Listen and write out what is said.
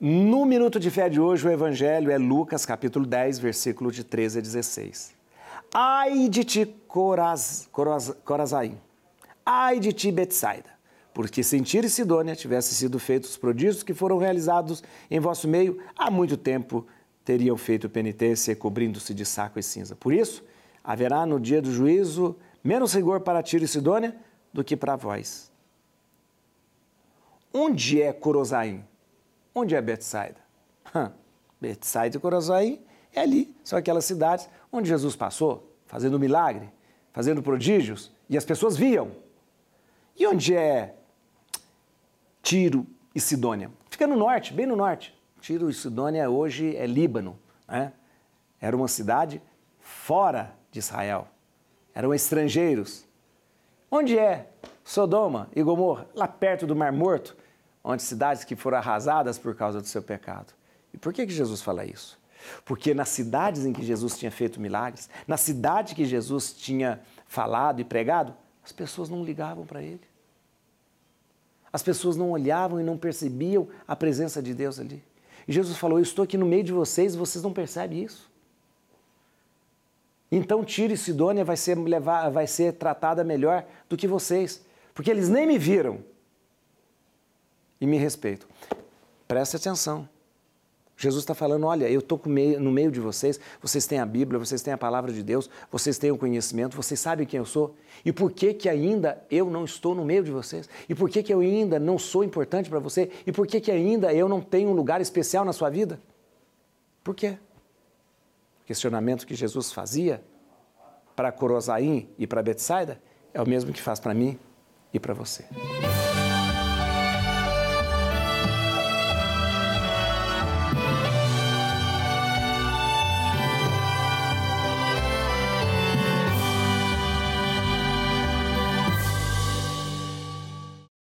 No Minuto de Fé de hoje, o Evangelho é Lucas, capítulo 10, versículo de 13 a 16. Ai de ti, Coraz, Coraz, Corazaim! Ai de ti, Betsaida! Porque se em Tiro e Sidônia tivessem sido feitos os prodígios que foram realizados em vosso meio, há muito tempo teriam feito penitência, cobrindo-se de saco e cinza. Por isso, haverá no dia do juízo menos rigor para Tiro e Sidônia do que para vós. Onde é Corozaim? Onde é Betsaida? Betsaida e Corozaim é ali, são aquelas cidades onde Jesus passou, fazendo milagre, fazendo prodígios, e as pessoas viam. E onde é Tiro e Sidônia? Fica no norte, bem no norte. Tiro e Sidônia hoje é Líbano. Né? Era uma cidade fora de Israel. Eram estrangeiros. Onde é Sodoma e Gomorra? Lá perto do Mar Morto, onde cidades que foram arrasadas por causa do seu pecado. E por que, que Jesus fala isso? Porque nas cidades em que Jesus tinha feito milagres, na cidade que Jesus tinha falado e pregado, as pessoas não ligavam para ele. As pessoas não olhavam e não percebiam a presença de Deus ali. E Jesus falou: Eu estou aqui no meio de vocês e vocês não percebem isso. Então Tiro e Sidônia vai ser, levar, vai ser tratada melhor do que vocês, porque eles nem me viram e me respeitam. Preste atenção. Jesus está falando: olha, eu estou no meio de vocês, vocês têm a Bíblia, vocês têm a palavra de Deus, vocês têm o conhecimento, vocês sabem quem eu sou. E por que, que ainda eu não estou no meio de vocês? E por que, que eu ainda não sou importante para você? E por que, que ainda eu não tenho um lugar especial na sua vida? Por quê? O questionamento que Jesus fazia para Corozaim e para Betsaida é o mesmo que faz para mim e para você.